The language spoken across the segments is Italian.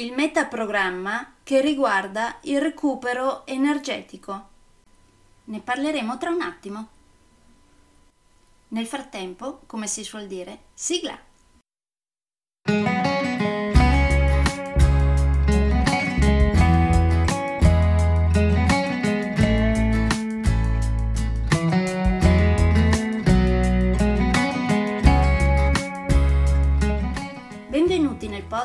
il metaprogramma che riguarda il recupero energetico. Ne parleremo tra un attimo. Nel frattempo, come si suol dire, sigla!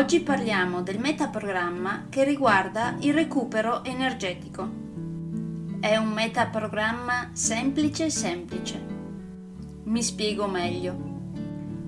Oggi parliamo del metaprogramma che riguarda il recupero energetico. È un metaprogramma semplice semplice. Mi spiego meglio.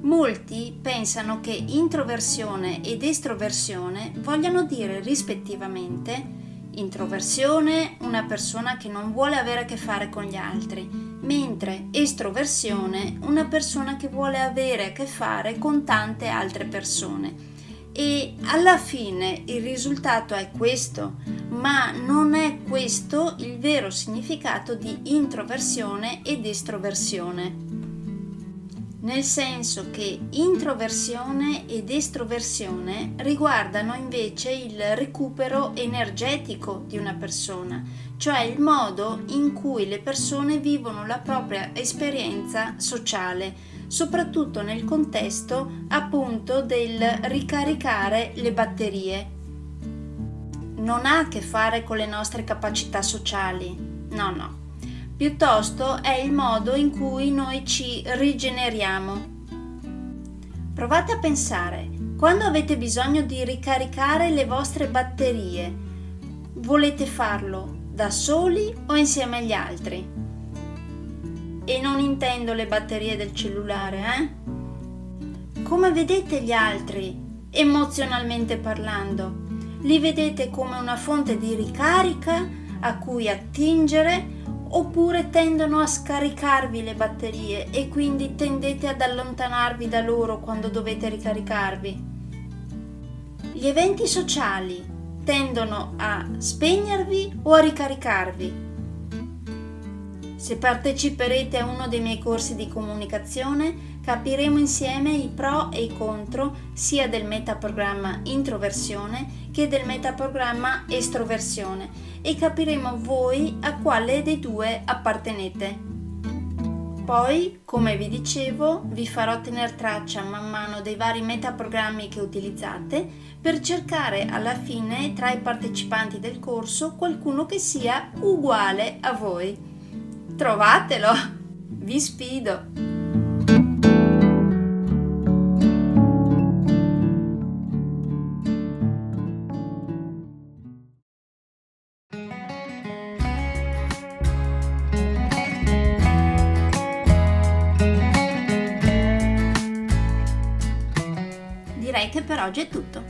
Molti pensano che introversione ed estroversione vogliano dire rispettivamente introversione una persona che non vuole avere a che fare con gli altri, mentre estroversione una persona che vuole avere a che fare con tante altre persone e alla fine il risultato è questo, ma non è questo il vero significato di introversione ed estroversione. Nel senso che introversione ed estroversione riguardano invece il recupero energetico di una persona, cioè il modo in cui le persone vivono la propria esperienza sociale, soprattutto nel contesto appunto del ricaricare le batterie. Non ha a che fare con le nostre capacità sociali, no, no. Piuttosto è il modo in cui noi ci rigeneriamo. Provate a pensare, quando avete bisogno di ricaricare le vostre batterie, volete farlo da soli o insieme agli altri? E non intendo le batterie del cellulare, eh? Come vedete gli altri, emozionalmente parlando? Li vedete come una fonte di ricarica a cui attingere oppure tendono a scaricarvi le batterie e quindi tendete ad allontanarvi da loro quando dovete ricaricarvi? Gli eventi sociali tendono a spegnervi o a ricaricarvi? Se parteciperete a uno dei miei corsi di comunicazione, capiremo insieme i pro e i contro sia del metaprogramma introversione che del metaprogramma estroversione e capiremo voi a quale dei due appartenete. Poi, come vi dicevo, vi farò tenere traccia man mano dei vari metaprogrammi che utilizzate per cercare alla fine tra i partecipanti del corso qualcuno che sia uguale a voi. Trovatelo! Vi sfido! Direi che per oggi è tutto.